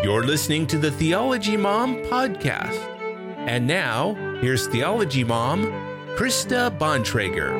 You're listening to the Theology Mom podcast. And now, here's Theology Mom, Krista Bontrager.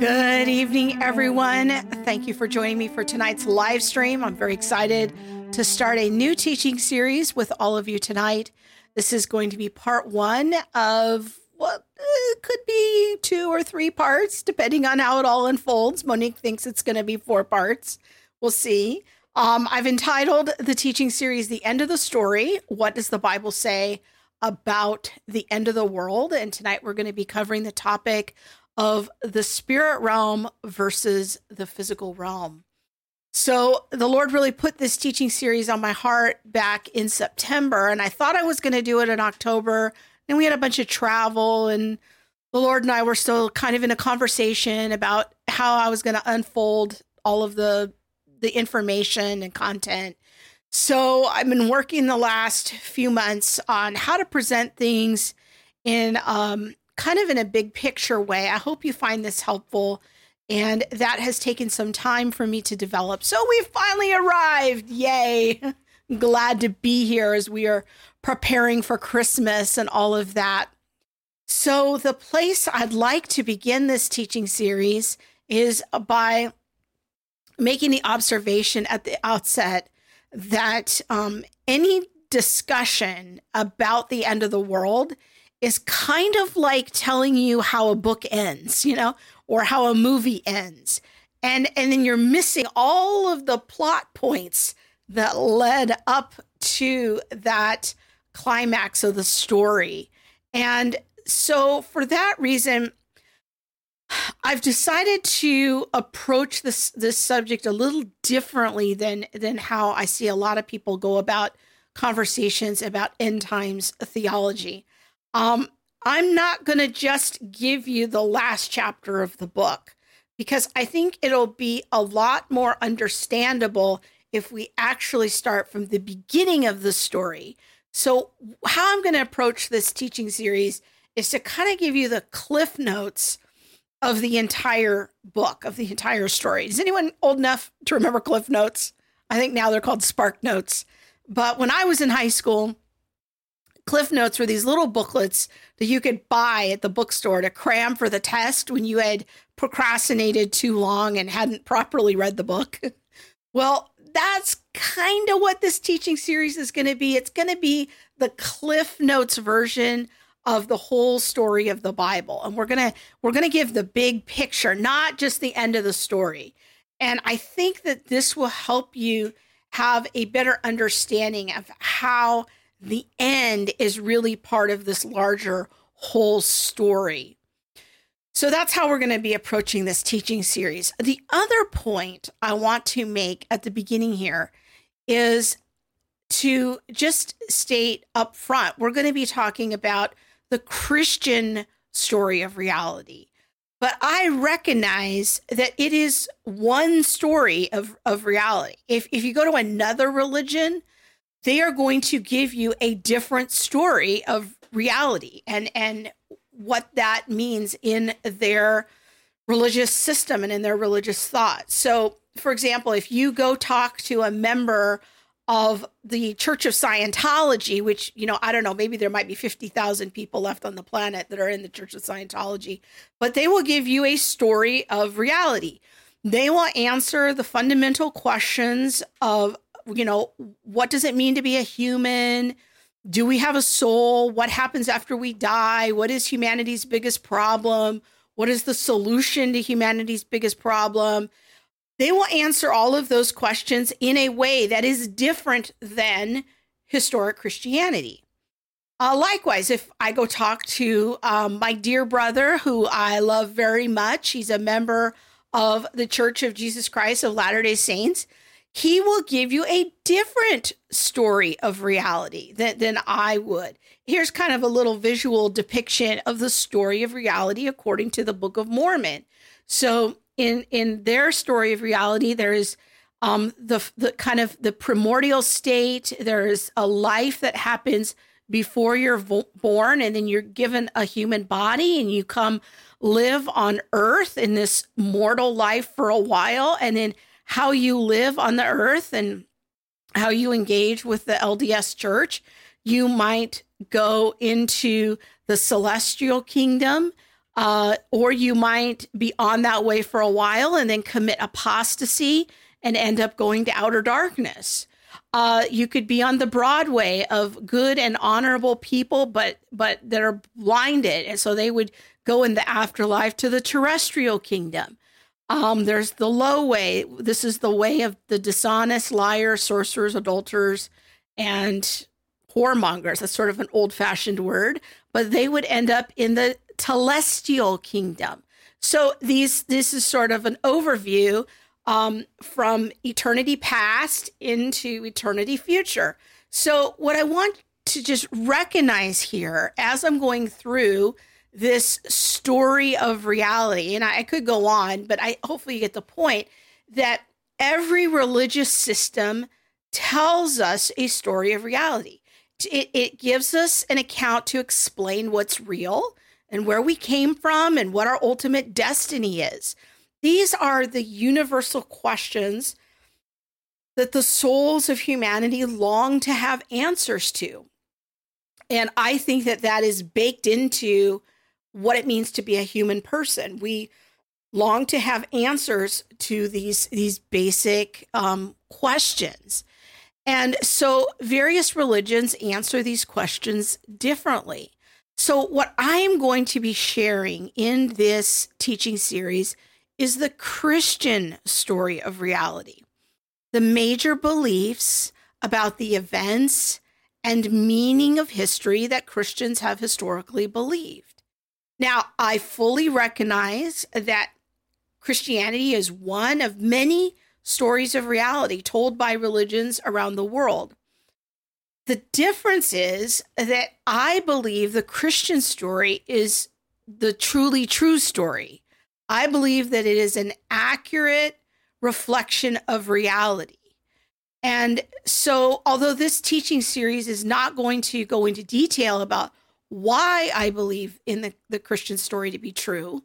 Good evening, everyone. Thank you for joining me for tonight's live stream. I'm very excited to start a new teaching series with all of you tonight. This is going to be part one of what uh, could be two or three parts, depending on how it all unfolds. Monique thinks it's going to be four parts. We'll see. Um, I've entitled the teaching series The End of the Story. What does the Bible say about the end of the world? And tonight we're going to be covering the topic of the spirit realm versus the physical realm. So the Lord really put this teaching series on my heart back in September, and I thought I was going to do it in October. And we had a bunch of travel, and the Lord and I were still kind of in a conversation about how I was going to unfold all of the the information and content. So I've been working the last few months on how to present things in um, kind of in a big picture way. I hope you find this helpful. And that has taken some time for me to develop. So we finally arrived. Yay. Glad to be here as we are preparing for Christmas and all of that. So, the place I'd like to begin this teaching series is by making the observation at the outset that um, any discussion about the end of the world is kind of like telling you how a book ends, you know, or how a movie ends. And and then you're missing all of the plot points that led up to that climax of the story. And so for that reason, I've decided to approach this this subject a little differently than than how I see a lot of people go about conversations about end times theology. Um, I'm not going to just give you the last chapter of the book because I think it'll be a lot more understandable if we actually start from the beginning of the story. So, how I'm going to approach this teaching series is to kind of give you the cliff notes of the entire book, of the entire story. Is anyone old enough to remember Cliff Notes? I think now they're called Spark Notes. But when I was in high school, Cliff Notes were these little booklets that you could buy at the bookstore to cram for the test when you had procrastinated too long and hadn't properly read the book. well, that's kind of what this teaching series is going to be. It's going to be the Cliff Notes version of the whole story of the Bible. And we're going to we're going to give the big picture, not just the end of the story. And I think that this will help you have a better understanding of how the end is really part of this larger whole story. So that's how we're going to be approaching this teaching series. The other point I want to make at the beginning here is to just state up front we're going to be talking about the Christian story of reality. But I recognize that it is one story of, of reality. If, if you go to another religion, they are going to give you a different story of reality and, and what that means in their religious system and in their religious thought. So, for example, if you go talk to a member of the Church of Scientology, which, you know, I don't know, maybe there might be 50,000 people left on the planet that are in the Church of Scientology, but they will give you a story of reality. They will answer the fundamental questions of, you know, what does it mean to be a human? Do we have a soul? What happens after we die? What is humanity's biggest problem? What is the solution to humanity's biggest problem? They will answer all of those questions in a way that is different than historic Christianity. Uh, likewise, if I go talk to um, my dear brother, who I love very much, he's a member of the Church of Jesus Christ of Latter day Saints, he will give you a different story of reality than, than I would. Here's kind of a little visual depiction of the story of reality according to the Book of Mormon. So, in in their story of reality there is um, the the kind of the primordial state there's a life that happens before you're vo- born and then you're given a human body and you come live on earth in this mortal life for a while and then how you live on the earth and how you engage with the LDS church. You might go into the celestial kingdom, uh, or you might be on that way for a while and then commit apostasy and end up going to outer darkness. Uh, you could be on the Broadway of good and honorable people, but but that are blinded, and so they would go in the afterlife to the terrestrial kingdom. Um, there's the low way. This is the way of the dishonest liars, sorcerers, adulterers, and whoremongers. That's sort of an old fashioned word, but they would end up in the telestial kingdom. So these this is sort of an overview um, from eternity past into eternity future. So what I want to just recognize here as I'm going through this story of reality, and I, I could go on, but I hopefully you get the point that every religious system tells us a story of reality. It, it gives us an account to explain what's real and where we came from and what our ultimate destiny is. These are the universal questions that the souls of humanity long to have answers to. And I think that that is baked into what it means to be a human person. We long to have answers to these these basic um, questions. And so various religions answer these questions differently. So, what I am going to be sharing in this teaching series is the Christian story of reality, the major beliefs about the events and meaning of history that Christians have historically believed. Now, I fully recognize that Christianity is one of many stories of reality told by religions around the world. The difference is that I believe the Christian story is the truly true story. I believe that it is an accurate reflection of reality. And so, although this teaching series is not going to go into detail about why I believe in the, the Christian story to be true,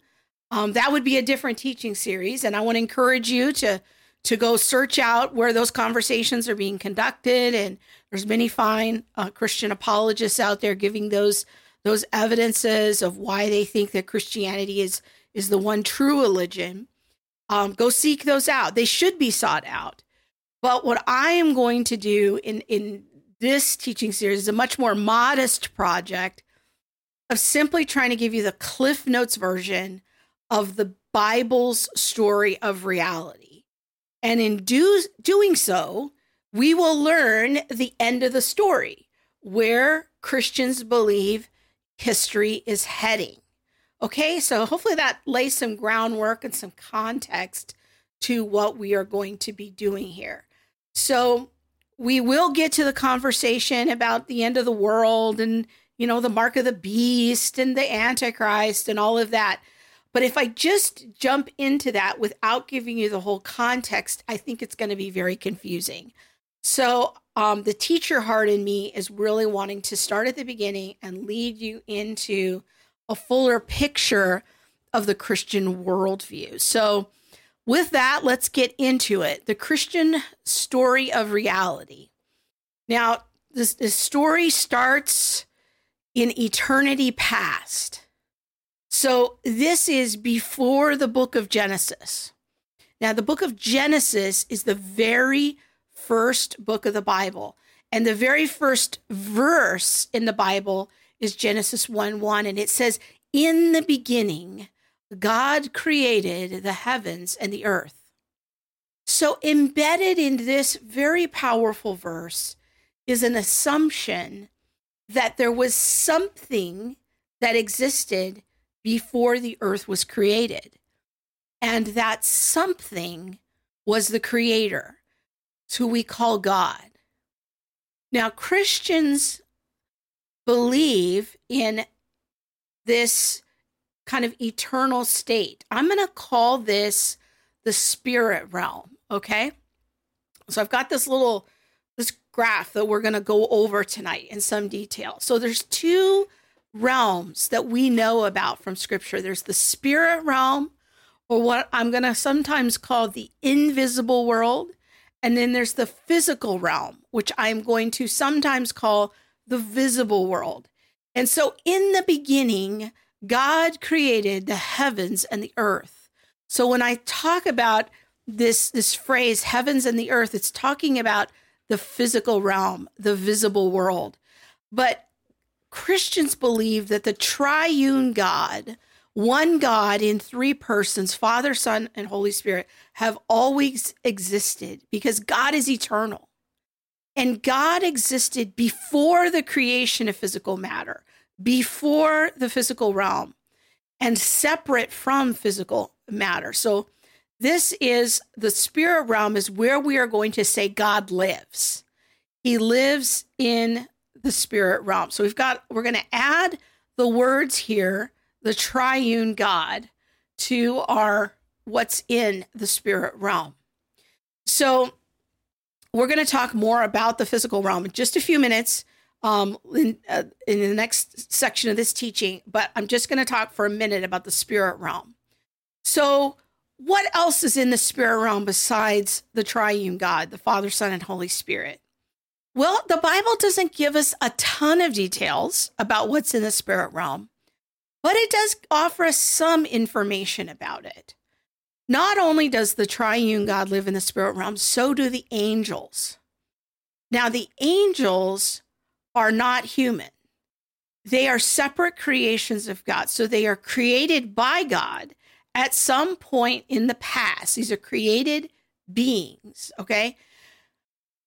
um, that would be a different teaching series. And I want to encourage you to to go search out where those conversations are being conducted. And there's many fine uh, Christian apologists out there giving those those evidences of why they think that Christianity is is the one true religion. Um, go seek those out. They should be sought out. But what I am going to do in in this teaching series is a much more modest project of simply trying to give you the Cliff Notes version of the Bible's story of reality. And in do, doing so, we will learn the end of the story, where Christians believe history is heading. Okay, so hopefully that lays some groundwork and some context to what we are going to be doing here. So we will get to the conversation about the end of the world and, you know, the mark of the beast and the Antichrist and all of that. But if I just jump into that without giving you the whole context, I think it's going to be very confusing. So, um, the teacher heart in me is really wanting to start at the beginning and lead you into a fuller picture of the Christian worldview. So, with that, let's get into it. The Christian story of reality. Now, this, this story starts in eternity past. So this is before the book of Genesis. Now, the book of Genesis is the very first book of the Bible. And the very first verse in the Bible is Genesis 1 1. And it says, In the beginning, God created the heavens and the earth. So, embedded in this very powerful verse is an assumption that there was something that existed before the earth was created. And that something was the creator, who we call God. Now, Christians believe in this kind of eternal state. I'm going to call this the spirit realm, okay? So I've got this little this graph that we're going to go over tonight in some detail. So there's two realms that we know about from scripture there's the spirit realm or what I'm going to sometimes call the invisible world. And then there's the physical realm, which I'm going to sometimes call the visible world. And so in the beginning, God created the heavens and the earth. So when I talk about this this phrase heavens and the earth, it's talking about the physical realm, the visible world. But Christians believe that the triune God, one God in three persons, Father, Son, and Holy Spirit, have always existed because God is eternal. And God existed before the creation of physical matter, before the physical realm, and separate from physical matter. So, this is the spirit realm, is where we are going to say God lives. He lives in the spirit realm. So, we've got, we're going to add the words here, the triune God, to our what's in the spirit realm. So, we're going to talk more about the physical realm in just a few minutes um, in, uh, in the next section of this teaching, but I'm just going to talk for a minute about the spirit realm. So, what else is in the spirit realm besides the triune God, the Father, Son, and Holy Spirit? Well, the Bible doesn't give us a ton of details about what's in the spirit realm, but it does offer us some information about it. Not only does the triune God live in the spirit realm, so do the angels. Now, the angels are not human, they are separate creations of God. So they are created by God at some point in the past. These are created beings, okay?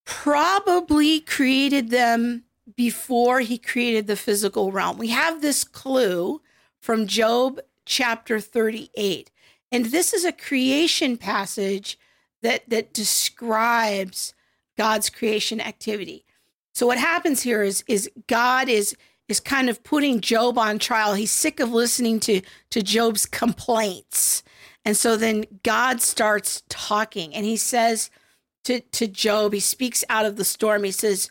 Probably created them before he created the physical realm. We have this clue from Job chapter 38. And this is a creation passage that that describes God's creation activity. So what happens here is is God is is kind of putting Job on trial. He's sick of listening to to Job's complaints. And so then God starts talking and he says to to Job, he speaks out of the storm. He says,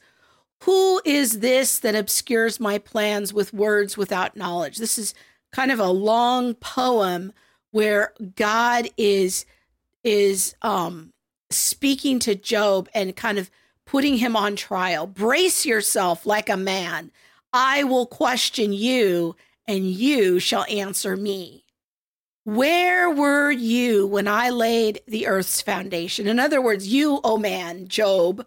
"Who is this that obscures my plans with words without knowledge?" This is kind of a long poem where God is is um speaking to Job and kind of putting him on trial. Brace yourself like a man. I will question you, and you shall answer me. Where were you when I laid the earth's foundation? In other words, you, oh man, Job,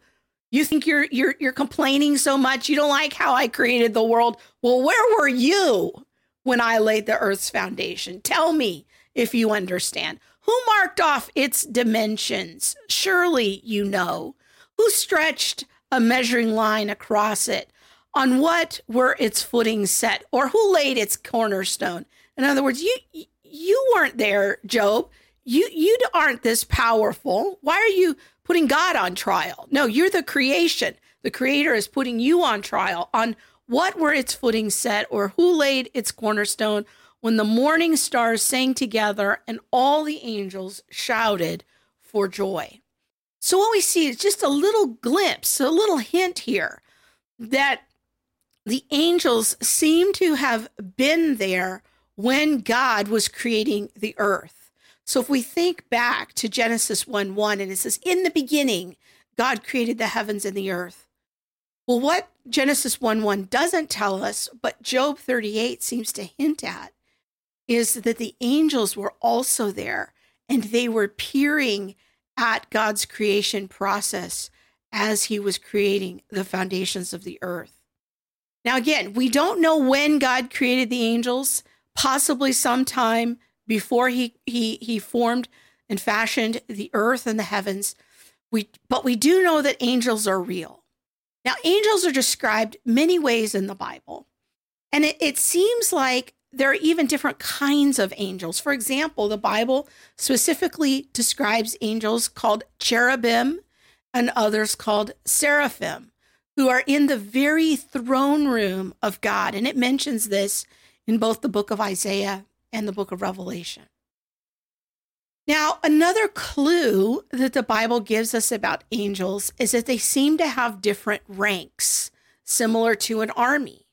you think you're you're you're complaining so much you don't like how I created the world. Well, where were you when I laid the earth's foundation? Tell me if you understand. Who marked off its dimensions? Surely you know. Who stretched a measuring line across it? On what were its footings set? Or who laid its cornerstone? In other words, you you weren't there, Job. You you aren't this powerful. Why are you putting God on trial? No, you're the creation. The creator is putting you on trial on what were its footings set or who laid its cornerstone when the morning stars sang together and all the angels shouted for joy. So, what we see is just a little glimpse, a little hint here that the angels seem to have been there when God was creating the earth. So, if we think back to Genesis 1 1, and it says, In the beginning, God created the heavens and the earth. Well, what Genesis 1 1 doesn't tell us, but Job 38 seems to hint at, is that the angels were also there and they were peering at God's creation process as he was creating the foundations of the earth. Now, again, we don't know when God created the angels, possibly sometime before he, he, he formed and fashioned the earth and the heavens. We, but we do know that angels are real. Now, angels are described many ways in the Bible. And it, it seems like there are even different kinds of angels. For example, the Bible specifically describes angels called cherubim and others called seraphim, who are in the very throne room of God. And it mentions this in both the book of Isaiah and the book of Revelation. Now, another clue that the Bible gives us about angels is that they seem to have different ranks, similar to an army.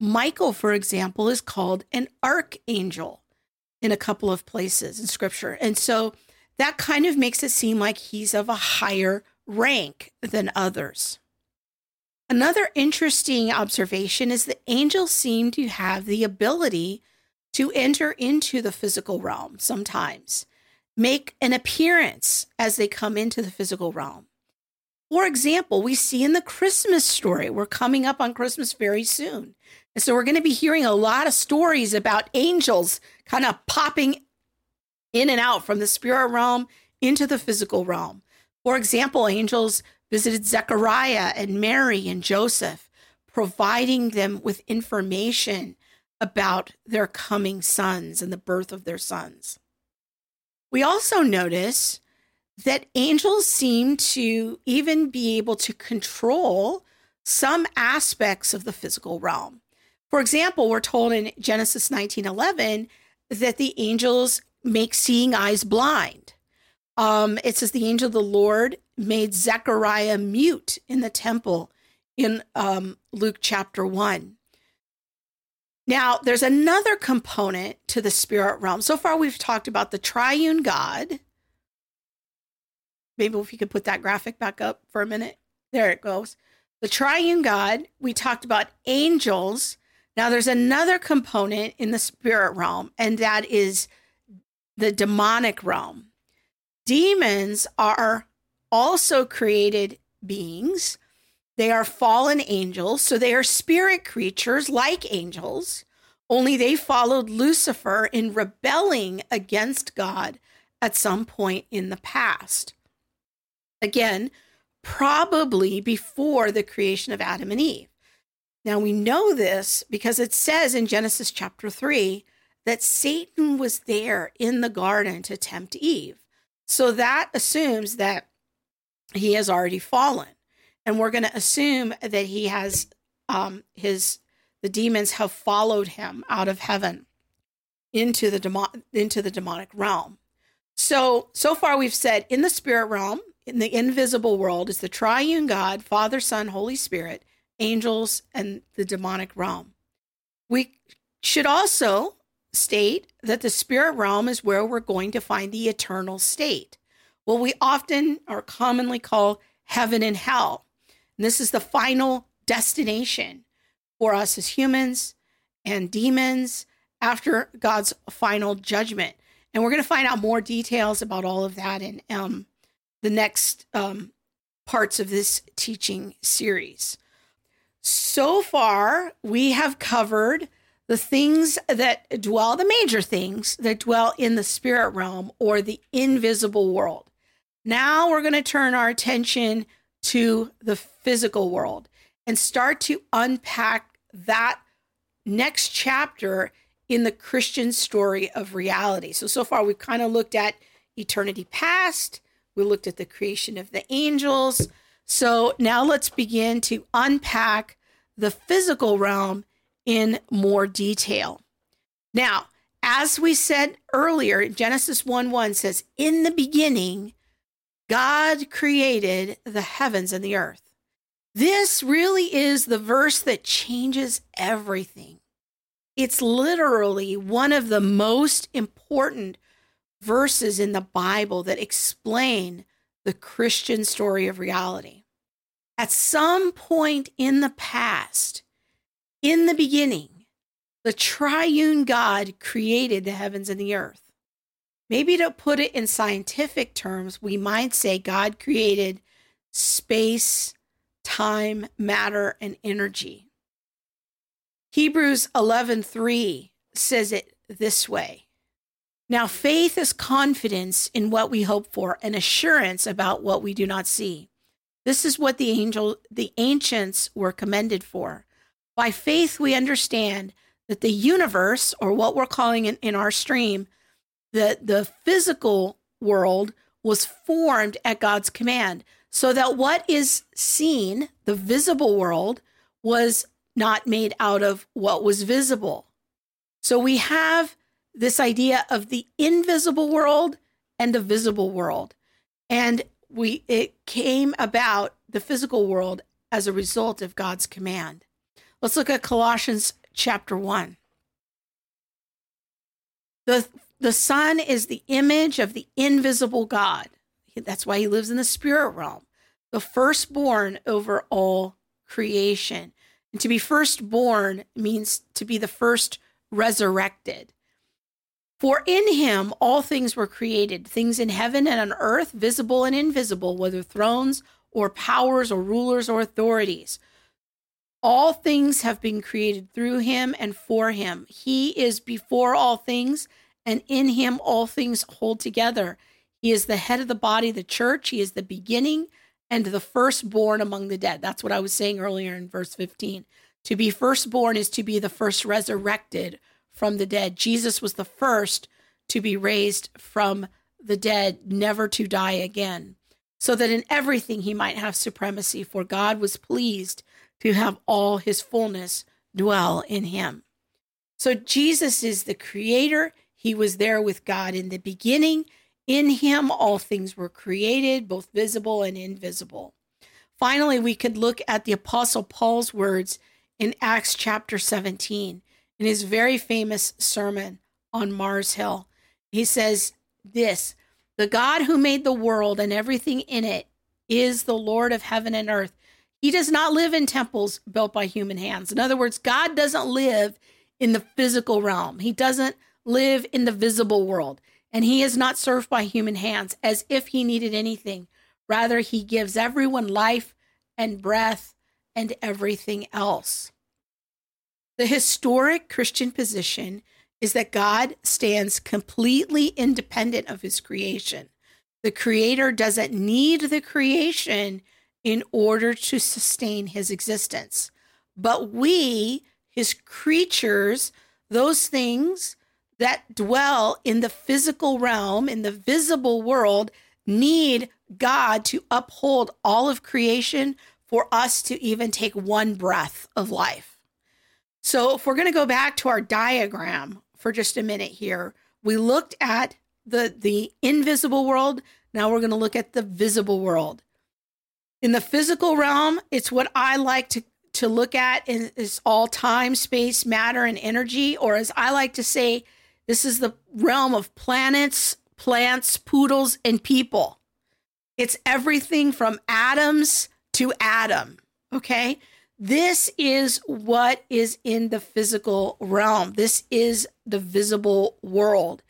Michael, for example, is called an archangel. in a couple of places in scripture. And so that kind of makes it seem like he's of a higher rank than others. Another interesting observation is that angels seem to have the ability to enter into the physical realm sometimes, make an appearance as they come into the physical realm. For example, we see in the Christmas story, we're coming up on Christmas very soon. And so we're going to be hearing a lot of stories about angels kind of popping in and out from the spirit realm into the physical realm. For example, angels visited Zechariah and Mary and Joseph, providing them with information about their coming sons and the birth of their sons. We also notice that angels seem to even be able to control some aspects of the physical realm. For example, we're told in Genesis 19:11 that the angels make seeing eyes blind. Um, it says the angel of the Lord made Zechariah mute in the temple in um, Luke chapter 1. Now, there's another component to the spirit realm. So far, we've talked about the triune God. Maybe if you could put that graphic back up for a minute. There it goes. The triune God. We talked about angels. Now, there's another component in the spirit realm, and that is the demonic realm. Demons are also created beings. They are fallen angels, so they are spirit creatures like angels, only they followed Lucifer in rebelling against God at some point in the past. Again, probably before the creation of Adam and Eve. Now we know this because it says in Genesis chapter 3 that Satan was there in the garden to tempt Eve. So that assumes that he has already fallen. And we're going to assume that he has um, his the demons have followed him out of heaven into the demo- into the demonic realm. So so far we've said in the spirit realm, in the invisible world is the triune God, Father, Son, Holy Spirit, angels and the demonic realm. We should also state that the spirit realm is where we're going to find the eternal state. What we often or commonly call heaven and hell. And this is the final destination for us as humans and demons after God's final judgment. And we're going to find out more details about all of that in um, the next um, parts of this teaching series. So far, we have covered the things that dwell, the major things that dwell in the spirit realm or the invisible world. Now we're going to turn our attention to the physical world and start to unpack that next chapter in the Christian story of reality. So, so far, we've kind of looked at eternity past, we looked at the creation of the angels. So, now let's begin to unpack the physical realm in more detail. Now, as we said earlier, Genesis 1 1 says, In the beginning, God created the heavens and the earth. This really is the verse that changes everything. It's literally one of the most important verses in the Bible that explain the Christian story of reality. At some point in the past, in the beginning, the triune God created the heavens and the earth. Maybe to put it in scientific terms, we might say God created space, time, matter, and energy. Hebrews 11:3 says it this way. Now faith is confidence in what we hope for and assurance about what we do not see. This is what the angel the ancients were commended for. By faith, we understand that the universe, or what we're calling in, in our stream, the, the physical world was formed at God's command, so that what is seen, the visible world, was not made out of what was visible. So we have this idea of the invisible world and the visible world. And we it came about the physical world as a result of God's command. Let's look at Colossians chapter 1. The the Son is the image of the invisible God. That's why he lives in the spirit realm, the firstborn over all creation. And to be firstborn means to be the first resurrected. For in him all things were created, things in heaven and on earth, visible and invisible, whether thrones or powers or rulers or authorities. All things have been created through him and for him. He is before all things, and in him all things hold together. He is the head of the body, the church. He is the beginning and the firstborn among the dead. That's what I was saying earlier in verse 15. To be firstborn is to be the first resurrected from the dead. Jesus was the first to be raised from the dead, never to die again, so that in everything he might have supremacy, for God was pleased to have all his fullness dwell in him. So Jesus is the creator. He was there with God in the beginning. In him, all things were created, both visible and invisible. Finally, we could look at the Apostle Paul's words in Acts chapter 17 in his very famous sermon on Mars Hill. He says this The God who made the world and everything in it is the Lord of heaven and earth. He does not live in temples built by human hands. In other words, God doesn't live in the physical realm, He doesn't live in the visible world, and He is not served by human hands as if He needed anything. Rather, He gives everyone life and breath and everything else. The historic Christian position is that God stands completely independent of his creation. The creator doesn't need the creation in order to sustain his existence. But we, his creatures, those things that dwell in the physical realm, in the visible world, need God to uphold all of creation for us to even take one breath of life. So, if we're going to go back to our diagram for just a minute here, we looked at the, the invisible world. Now we're going to look at the visible world. In the physical realm, it's what I like to, to look at is all time, space, matter, and energy. Or as I like to say, this is the realm of planets, plants, poodles, and people. It's everything from atoms to Adam. Okay. This is what is in the physical realm. This is the visible world.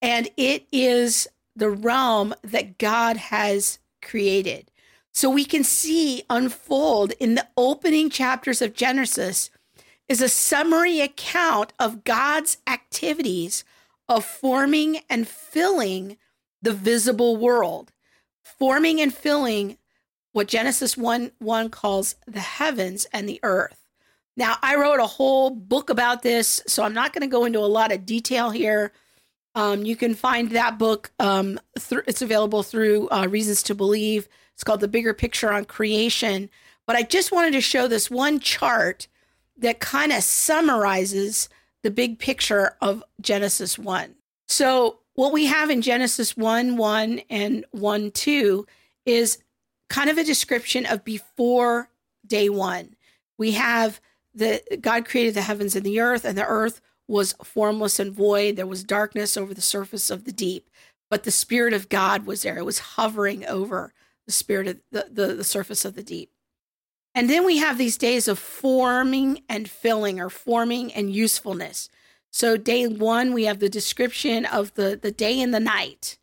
And it is the realm that God has created. So we can see unfold in the opening chapters of Genesis is a summary account of God's activities of forming and filling the visible world, forming and filling what Genesis 1 1 calls the heavens and the earth. Now, I wrote a whole book about this, so I'm not going to go into a lot of detail here. Um, you can find that book. Um, th- it's available through uh, Reasons to Believe. It's called The Bigger Picture on Creation. But I just wanted to show this one chart that kind of summarizes the big picture of Genesis 1. So, what we have in Genesis 1 1 and 1 2 is kind of a description of before day one. We have the God created the heavens and the earth, and the earth was formless and void. There was darkness over the surface of the deep, but the Spirit of God was there. It was hovering over the spirit of the, the, the surface of the deep. And then we have these days of forming and filling or forming and usefulness. So day one, we have the description of the, the day and the night.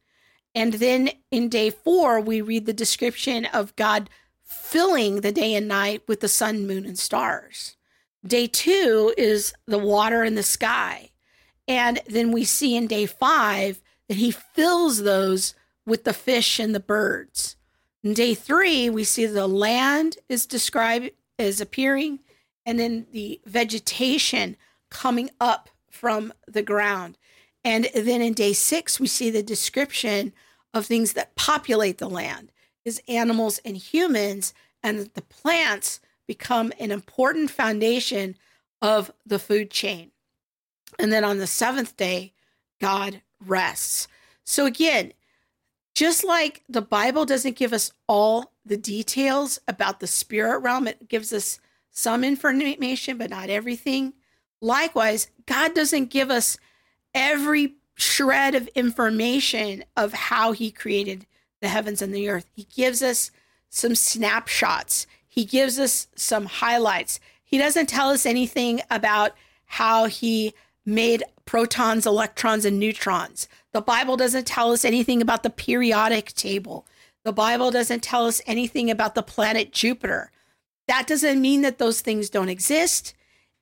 And then in day four, we read the description of God filling the day and night with the sun, moon, and stars. Day two is the water and the sky. And then we see in day five that he fills those with the fish and the birds. In day three, we see the land is described as appearing, and then the vegetation coming up from the ground. And then in day six, we see the description of things that populate the land is animals and humans, and the plants become an important foundation of the food chain. And then on the seventh day, God rests. So again, just like the Bible doesn't give us all the details about the spirit realm, it gives us some information, but not everything. Likewise, God doesn't give us every shred of information of how he created the heavens and the earth. He gives us some snapshots. He gives us some highlights. He doesn't tell us anything about how he made protons, electrons, and neutrons. The Bible doesn't tell us anything about the periodic table. The Bible doesn't tell us anything about the planet Jupiter. That doesn't mean that those things don't exist.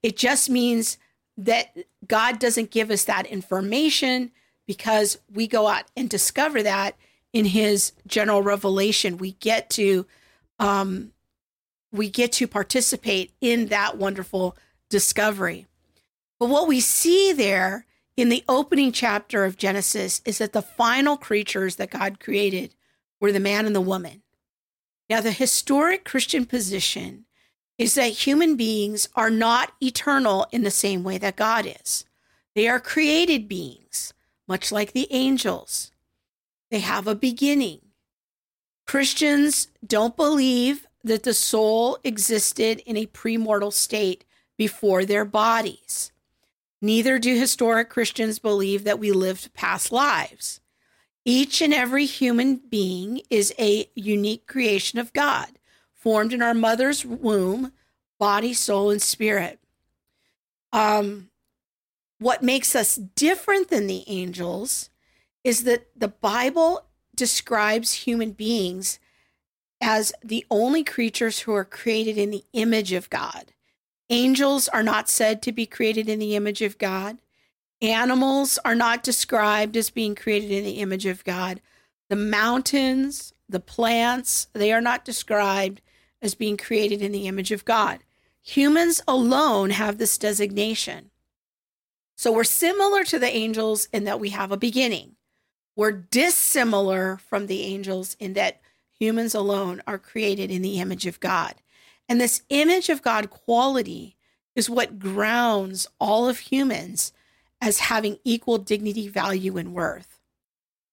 It just means that God doesn't give us that information because we go out and discover that in his general revelation. We get to um, we get to participate in that wonderful discovery. But what we see there in the opening chapter of Genesis is that the final creatures that God created were the man and the woman. Now, the historic Christian position is that human beings are not eternal in the same way that God is. They are created beings, much like the angels. They have a beginning. Christians don't believe that the soul existed in a premortal state before their bodies. Neither do historic Christians believe that we lived past lives. Each and every human being is a unique creation of God, formed in our mother's womb, body, soul, and spirit. Um, what makes us different than the angels is that the Bible describes human beings as the only creatures who are created in the image of God. Angels are not said to be created in the image of God. Animals are not described as being created in the image of God. The mountains, the plants, they are not described as being created in the image of God. Humans alone have this designation. So we're similar to the angels in that we have a beginning. We're dissimilar from the angels in that humans alone are created in the image of God. And this image of God quality is what grounds all of humans as having equal dignity, value, and worth.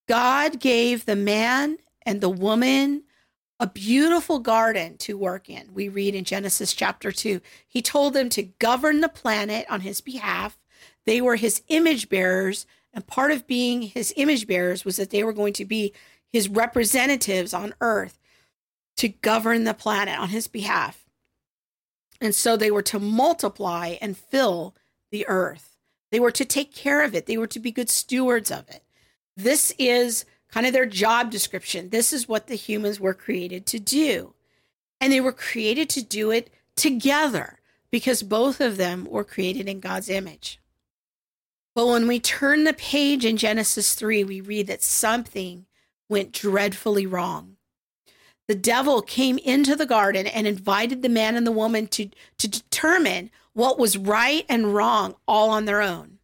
God gave the man and the woman a beautiful garden to work in. We read in Genesis chapter 2. He told them to govern the planet on his behalf. They were his image bearers, and part of being his image bearers was that they were going to be his representatives on earth to govern the planet on his behalf. And so they were to multiply and fill the earth. They were to take care of it. They were to be good stewards of it. This is kind of their job description. This is what the humans were created to do. And they were created to do it together because both of them were created in God's image. But when we turn the page in Genesis 3, we read that something went dreadfully wrong the devil came into the garden and invited the man and the woman to, to determine what was right and wrong all on their own.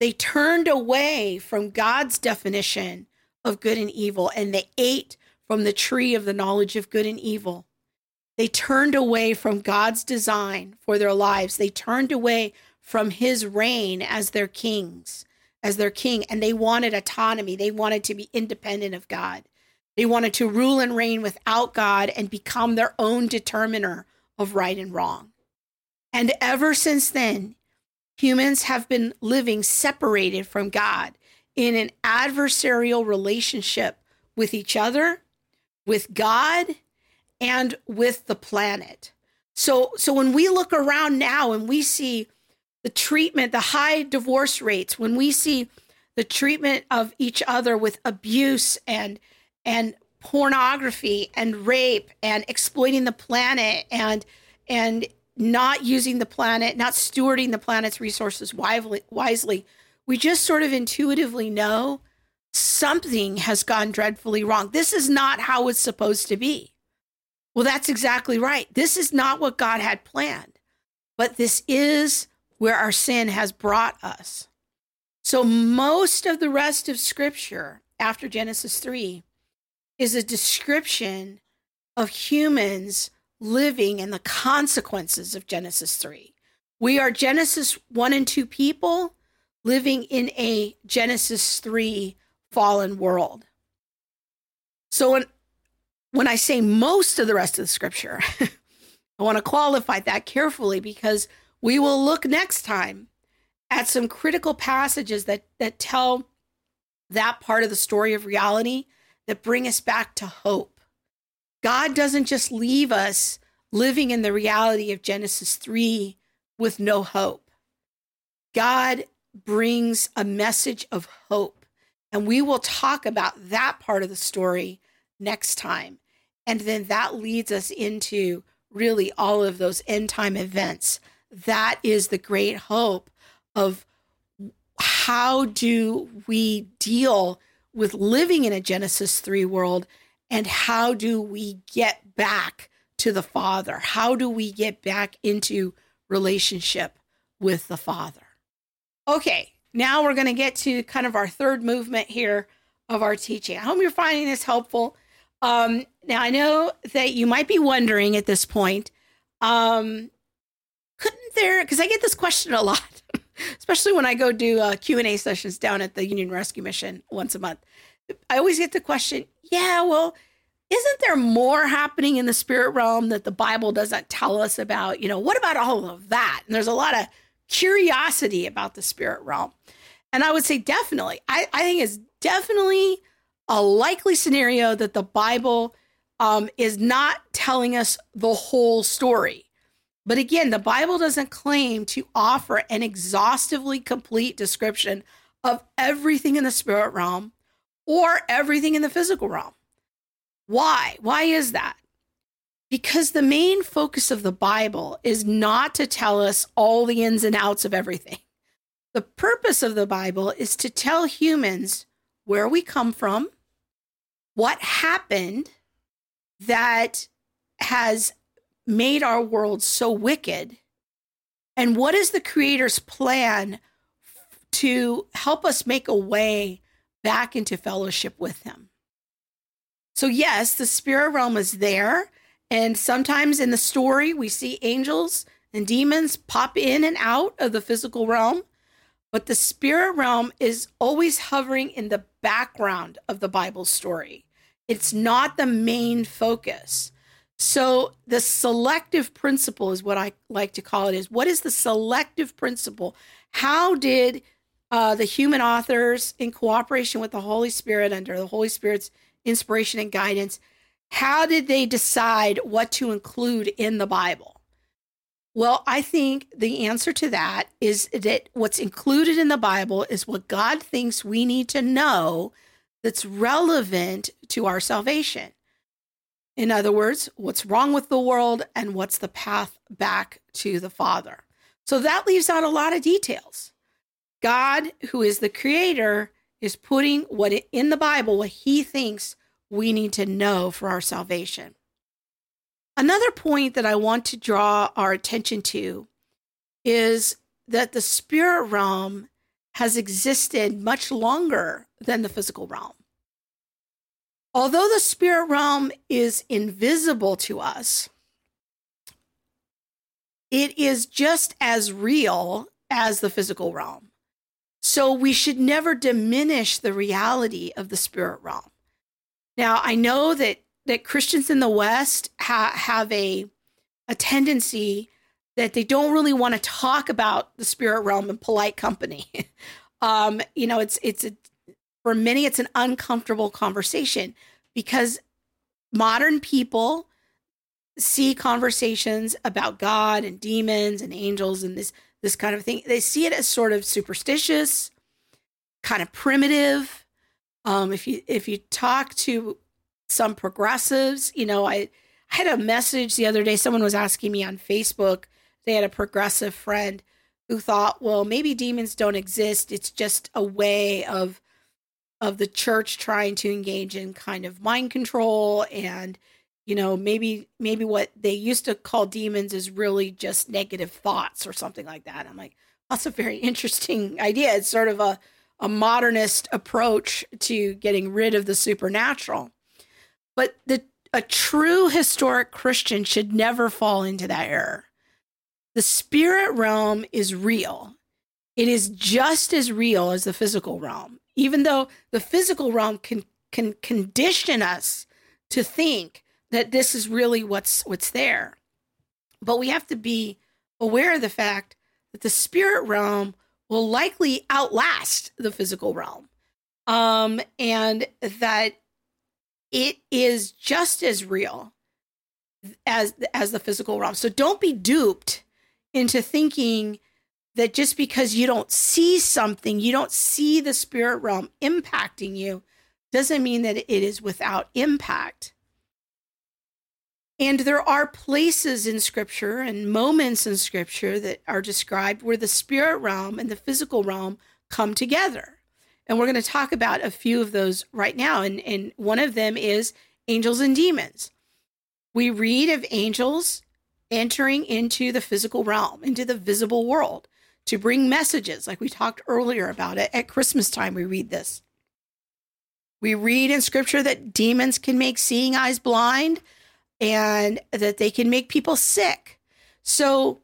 They turned away from God's definition of good and evil and they ate from the tree of the knowledge of good and evil. They turned away from God's design for their lives. They turned away from his reign as their kings, as their king, and they wanted autonomy. They wanted to be independent of God. They wanted to rule and reign without God and become their own determiner of right and wrong. And ever since then, humans have been living separated from God in an adversarial relationship with each other, with God, and with the planet. So, so when we look around now and we see the treatment, the high divorce rates, when we see the treatment of each other with abuse and and pornography and rape and exploiting the planet and and not using the planet, not stewarding the planet's resources wisely, we just sort of intuitively know something has gone dreadfully wrong. This is not how it's supposed to be. Well, that's exactly right. This is not what God had planned, but this is where our sin has brought us. So, most of the rest of scripture after Genesis 3 is a description of humans living and the consequences of Genesis 3. We are Genesis 1 and 2 people living in a Genesis 3 fallen world. So when when I say most of the rest of the scripture, I want to qualify that carefully because we will look next time at some critical passages that that tell that part of the story of reality that bring us back to hope. God doesn't just leave us living in the reality of Genesis 3 with no hope. God brings a message of hope. And we will talk about that part of the story next time. And then that leads us into really all of those end time events. That is the great hope of how do we deal with living in a Genesis 3 world and how do we get back to the Father? How do we get back into relationship with the Father? Okay, now we're going to get to kind of our third movement here of our teaching. I hope you're finding this helpful. Um, now, I know that you might be wondering at this point, um, couldn't there, because I get this question a lot, especially when I go do uh, Q&A sessions down at the Union Rescue Mission once a month. I always get the question, yeah, well, isn't there more happening in the spirit realm that the Bible doesn't tell us about? You know, what about all of that? And there's a lot of curiosity about the spirit realm. And I would say definitely. I, I think it's definitely a likely scenario that the Bible um, is not telling us the whole story. But again, the Bible doesn't claim to offer an exhaustively complete description of everything in the spirit realm or everything in the physical realm. Why? Why is that? Because the main focus of the Bible is not to tell us all the ins and outs of everything. The purpose of the Bible is to tell humans where we come from, what happened that has made our world so wicked, and what is the Creator's plan to help us make a way back into fellowship with Him. So, yes, the spirit realm is there. And sometimes in the story, we see angels and demons pop in and out of the physical realm. But the spirit realm is always hovering in the background of the Bible story. It's not the main focus. So, the selective principle is what I like to call it is what is the selective principle? How did uh, the human authors, in cooperation with the Holy Spirit, under the Holy Spirit's inspiration and guidance, how did they decide what to include in the Bible? Well, I think the answer to that is that what's included in the Bible is what God thinks we need to know that's relevant to our salvation. In other words, what's wrong with the world and what's the path back to the Father. So that leaves out a lot of details. God, who is the creator, is putting what in the Bible, what he thinks we need to know for our salvation. Another point that I want to draw our attention to is that the spirit realm has existed much longer than the physical realm. Although the spirit realm is invisible to us, it is just as real as the physical realm. So we should never diminish the reality of the spirit realm. Now, I know that that Christians in the West ha- have a a tendency that they don't really want to talk about the spirit realm in polite company. um, you know, it's it's a, for many it's an uncomfortable conversation because modern people see conversations about God and demons and angels and this this kind of thing. They see it as sort of superstitious, kind of primitive. Um, if you if you talk to some progressives, you know, I, I had a message the other day. Someone was asking me on Facebook. They had a progressive friend who thought, well, maybe demons don't exist. It's just a way of of the church trying to engage in kind of mind control and you know maybe maybe what they used to call demons is really just negative thoughts or something like that. I'm like that's a very interesting idea. It's sort of a, a modernist approach to getting rid of the supernatural. But the a true historic christian should never fall into that error. The spirit realm is real. It is just as real as the physical realm even though the physical realm can can condition us to think that this is really what's what's there. But we have to be aware of the fact that the spirit realm will likely outlast the physical realm. um, and that it is just as real as as the physical realm. So don't be duped into thinking that just because you don't see something, you don't see the spirit realm impacting you, doesn't mean that it is without impact. And there are places in scripture and moments in scripture that are described where the spirit realm and the physical realm come together. And we're going to talk about a few of those right now. And, and one of them is angels and demons. We read of angels entering into the physical realm, into the visible world to bring messages, like we talked earlier about it. At Christmas time, we read this. We read in scripture that demons can make seeing eyes blind and that they can make people sick. So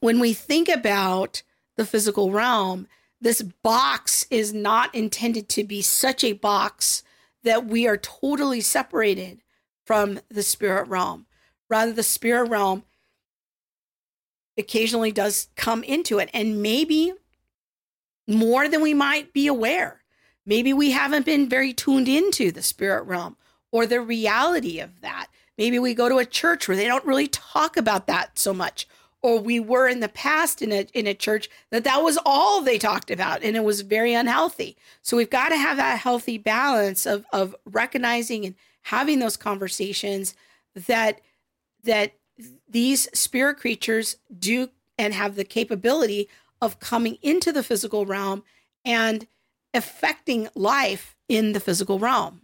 when we think about the physical realm, this box is not intended to be such a box that we are totally separated from the spirit realm. Rather, the spirit realm occasionally does come into it, and maybe more than we might be aware. Maybe we haven't been very tuned into the spirit realm or the reality of that. Maybe we go to a church where they don't really talk about that so much. Or we were in the past in a in a church that that was all they talked about, and it was very unhealthy. So we've got to have that healthy balance of of recognizing and having those conversations that that these spirit creatures do and have the capability of coming into the physical realm and affecting life in the physical realm.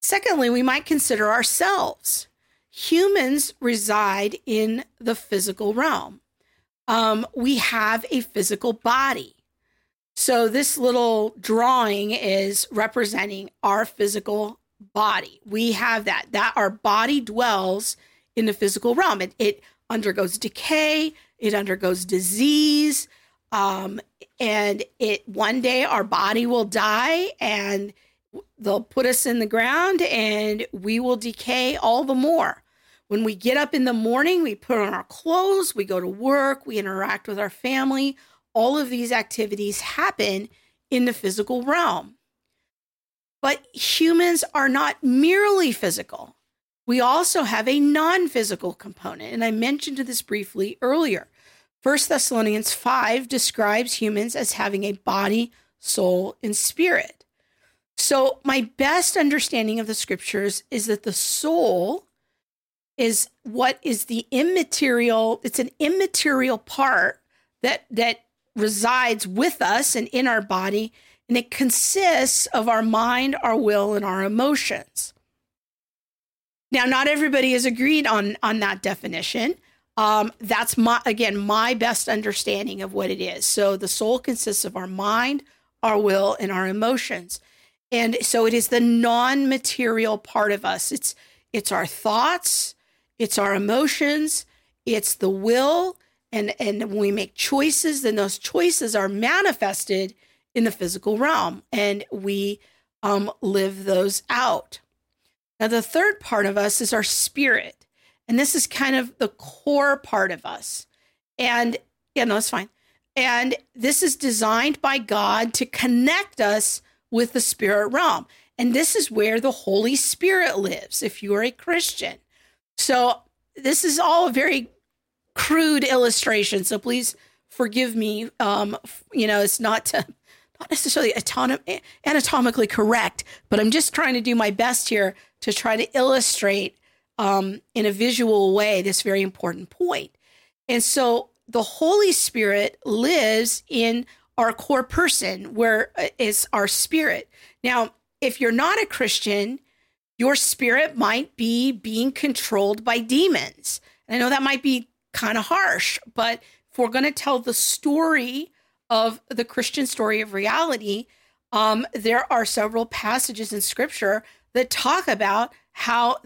Secondly, we might consider ourselves. Humans reside in the physical realm. Um, we have a physical body. So, this little drawing is representing our physical body. We have that, that our body dwells in the physical realm. It, it undergoes decay, it undergoes disease, um, and it one day our body will die and they'll put us in the ground and we will decay all the more. When we get up in the morning, we put on our clothes, we go to work, we interact with our family. All of these activities happen in the physical realm. But humans are not merely physical. We also have a non physical component, and I mentioned this briefly earlier. 1 Thessalonians 5 describes humans as having a body, soul, and spirit. So, my best understanding of the scriptures is that the soul is what is the immaterial, it's an immaterial part that that resides with us and in our body, and it consists of our mind, our will, and our emotions. Now, not everybody has agreed on on that definition. Um, that's my again my best understanding of what it is. So the soul consists of our mind, our will, and our emotions, and so it is the non-material part of us. It's it's our thoughts, it's our emotions, it's the will, and and when we make choices, then those choices are manifested in the physical realm, and we um, live those out. Now, the third part of us is our spirit. And this is kind of the core part of us. And yeah, no, it's fine. And this is designed by God to connect us with the spirit realm. And this is where the Holy Spirit lives if you are a Christian. So, this is all a very crude illustration. So, please forgive me. Um, you know, it's not to not necessarily anatomically correct, but I'm just trying to do my best here to try to illustrate um, in a visual way this very important point. And so the Holy Spirit lives in our core person, where uh, is our spirit. Now, if you're not a Christian, your spirit might be being controlled by demons. And I know that might be kind of harsh, but if we're going to tell the story of the Christian story of reality, um, there are several passages in scripture that talk about how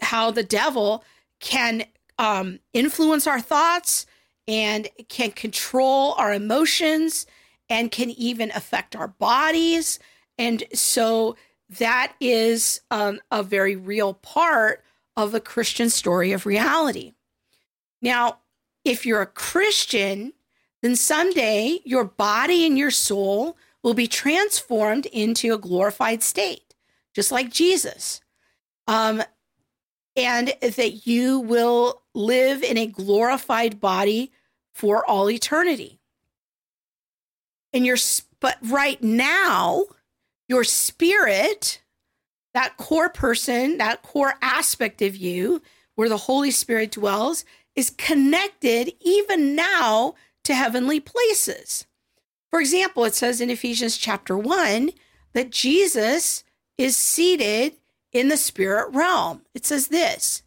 how the devil can um, influence our thoughts and can control our emotions and can even affect our bodies. And so that is um, a very real part of the Christian story of reality. Now, if you're a Christian, then someday your body and your soul will be transformed into a glorified state, just like Jesus. Um, and that you will live in a glorified body for all eternity. And your but right now, your spirit, that core person, that core aspect of you where the Holy Spirit dwells, is connected even now to heavenly places. For example, it says in Ephesians chapter 1 that Jesus is seated in the spirit realm. It says this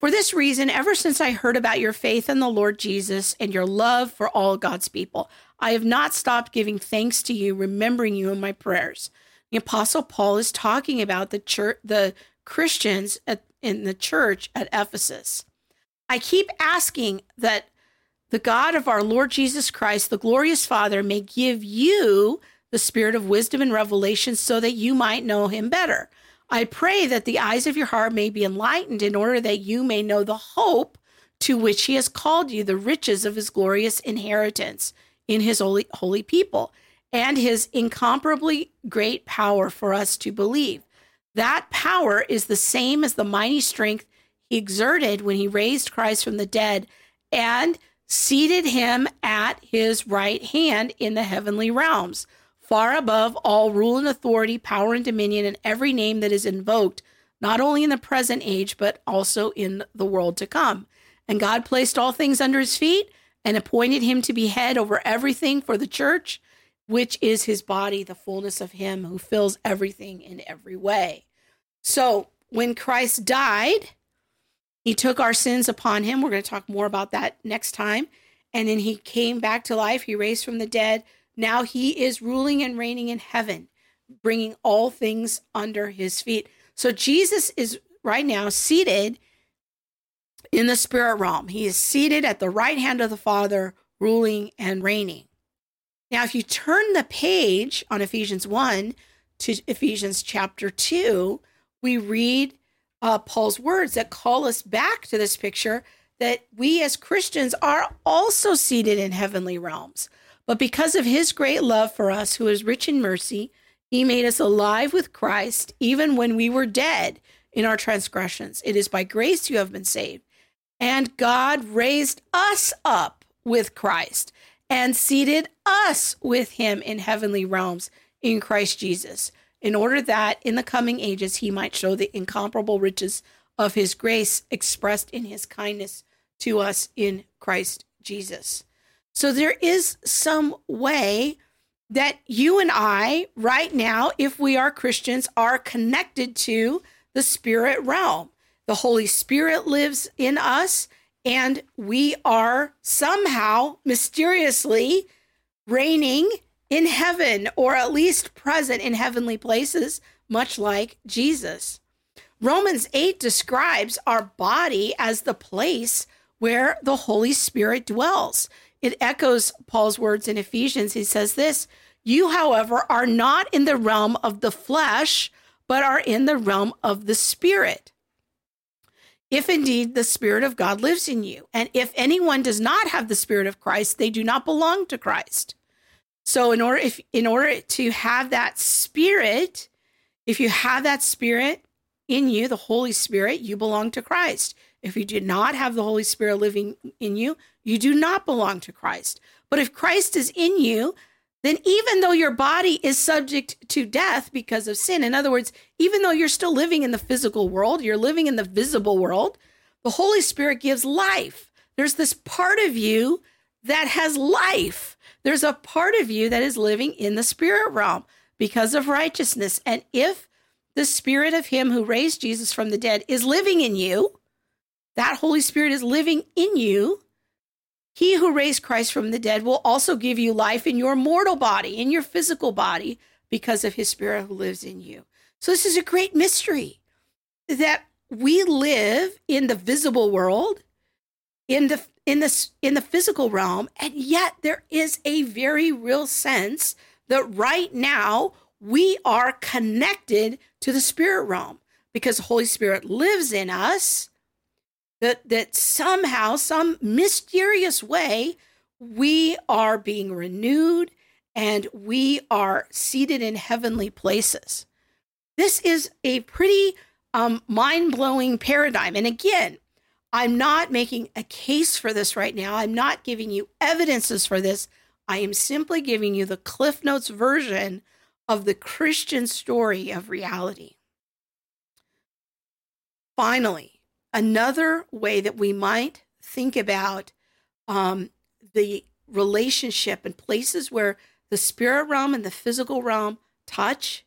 For this reason, ever since I heard about your faith in the Lord Jesus and your love for all God's people, I have not stopped giving thanks to you, remembering you in my prayers. The apostle Paul is talking about the church, the Christians at, in the church at Ephesus. I keep asking that the God of our Lord Jesus Christ, the glorious Father, may give you the spirit of wisdom and revelation so that you might know him better. I pray that the eyes of your heart may be enlightened in order that you may know the hope to which he has called you, the riches of his glorious inheritance in his holy, holy people, and his incomparably great power for us to believe. That power is the same as the mighty strength he exerted when he raised Christ from the dead and seated him at his right hand in the heavenly realms, far above all rule and authority, power and dominion, and every name that is invoked, not only in the present age, but also in the world to come. And God placed all things under his feet and appointed him to be head over everything for the church, which is his body, the fullness of him who fills everything in every way. So when Christ died, he took our sins upon him. We're going to talk more about that next time. And then he came back to life. He raised from the dead. Now he is ruling and reigning in heaven, bringing all things under his feet. So Jesus is right now seated in the spirit realm. He is seated at the right hand of the Father, ruling and reigning. Now, if you turn the page on Ephesians 1 to Ephesians chapter 2, we read uh, Paul's words that call us back to this picture that we as Christians are also seated in heavenly realms. But because of his great love for us, who is rich in mercy, he made us alive with Christ even when we were dead in our transgressions. It is by grace you have been saved. And God raised us up with Christ and seated us with him in heavenly realms in Christ Jesus, in order that in the coming ages he might show the incomparable riches of his grace expressed in his kindness to us in Christ Jesus. So there is some way that you and I, right now, if we are Christians, are connected to the spirit realm. The Holy Spirit lives in us, and we are somehow mysteriously reigning in heaven, or at least present in heavenly places, much like Jesus. Romans 8 describes our body as the place where the Holy Spirit dwells. It echoes Paul's words in Ephesians. He says this You, however, are not in the realm of the flesh, but are in the realm of the Spirit if indeed the Spirit of God lives in you. And if anyone does not have the Spirit of Christ, they do not belong to Christ. So in order if in order to have that spirit, if you have that spirit in you, the Holy Spirit, you belong to Christ. If you do not have the Holy Spirit living in you, you do not belong to Christ. But if Christ is in you, then even though your body is subject to death because of sin, in other words, even though you're still living in the physical world, you're living in the visible world, the Holy Spirit gives life. There's this part of you that has life. There's a part of you that is living in the spirit realm because of righteousness. And if the spirit of him who raised Jesus from the dead is living in you, that Holy Spirit is living in you, he who raised Christ from the dead will also give you life in your mortal body, in your physical body, because of his spirit who lives in you. So, this is a great mystery that we live in the visible world, in the in the in the physical realm, and yet there is a very real sense that right now we are connected to the spirit realm because the Holy Spirit lives in us that that somehow some mysterious way we are being renewed and we are seated in heavenly places. This is a pretty um, mind blowing paradigm. And again, I'm not making a case for this right now. I'm not giving you evidences for this. I am simply giving you the Cliff Notes version of the Christian story of reality. Finally, another way that we might think about um, the relationship and places where the spirit realm and the physical realm touch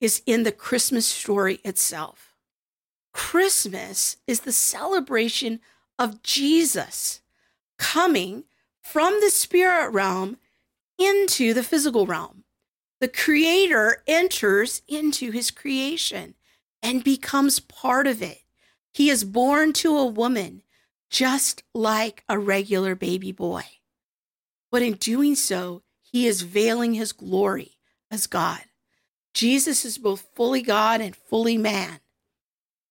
is in the Christmas story itself. Christmas is the celebration of Jesus coming from the spirit realm into the physical realm. The creator enters into his creation and becomes part of it. He is born to a woman just like a regular baby boy. But in doing so, he is veiling his glory as God. Jesus is both fully God and fully man.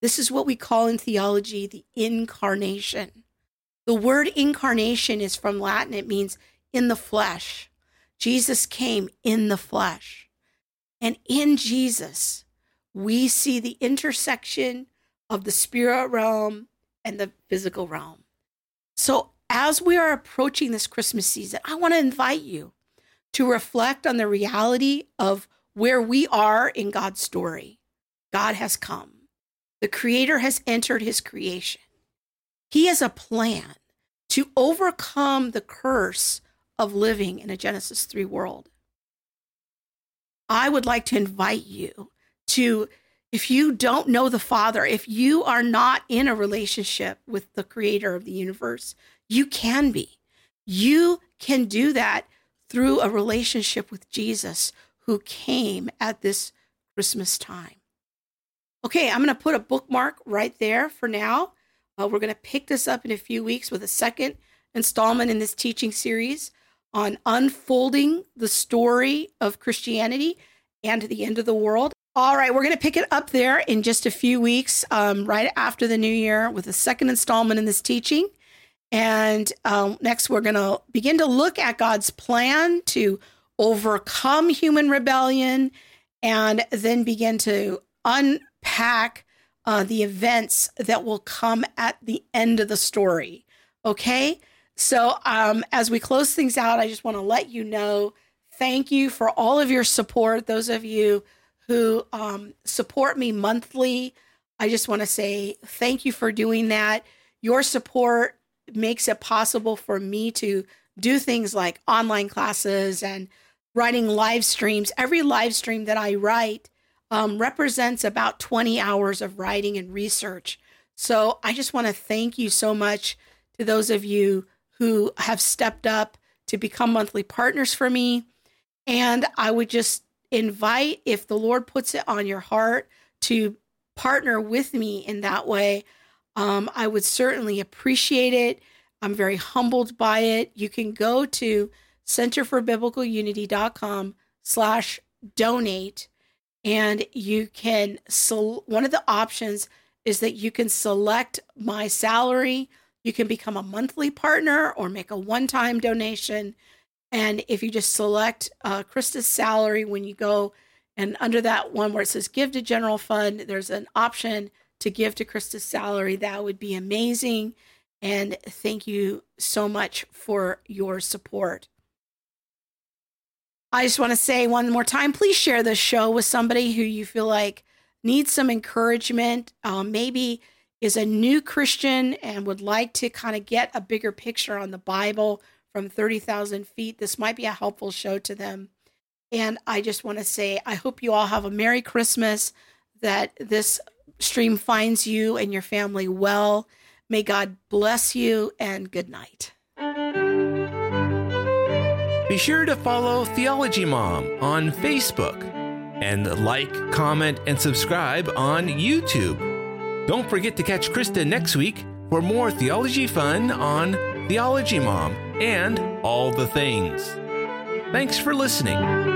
This is what we call in theology the incarnation. The word incarnation is from Latin, it means in the flesh. Jesus came in the flesh. And in Jesus, we see the intersection of the spirit realm and the physical realm. So, as we are approaching this Christmas season, I want to invite you to reflect on the reality of where we are in God's story. God has come. The Creator has entered His creation. He has a plan to overcome the curse of living in a Genesis 3 world. I would like to invite you to, if you don't know the Father, if you are not in a relationship with the Creator of the universe, you can be. You can do that through a relationship with Jesus who came at this Christmas time. Okay, I'm going to put a bookmark right there for now. Uh, we're going to pick this up in a few weeks with a second installment in this teaching series on unfolding the story of Christianity and the end of the world. All right, we're going to pick it up there in just a few weeks, um, right after the new year, with a second installment in this teaching. And um, next, we're going to begin to look at God's plan to overcome human rebellion and then begin to unpack uh, the events that will come at the end of the story. Okay. So, um, as we close things out, I just want to let you know thank you for all of your support. Those of you who um, support me monthly, I just want to say thank you for doing that. Your support makes it possible for me to do things like online classes and writing live streams. Every live stream that I write um, represents about 20 hours of writing and research. So I just want to thank you so much to those of you who have stepped up to become monthly partners for me. And I would just invite, if the Lord puts it on your heart, to partner with me in that way. Um, I would certainly appreciate it. I'm very humbled by it. You can go to centerforbiblicalunity.com slash donate and you can so one of the options is that you can select my salary you can become a monthly partner or make a one-time donation and if you just select uh, krista's salary when you go and under that one where it says give to general fund there's an option to give to krista's salary. That would be amazing. And thank you so much for your support. I just want to say one more time please share this show with somebody who you feel like needs some encouragement, um, maybe is a new Christian and would like to kind of get a bigger picture on the Bible from 30,000 feet. This might be a helpful show to them. And I just want to say, I hope you all have a Merry Christmas, that this stream finds you and your family well. May God bless you and good night. Be sure to follow Theology Mom on Facebook and like, comment, and subscribe on YouTube. Don't forget to catch Krista next week for more theology fun on Theology Mom and all the things. Thanks for listening.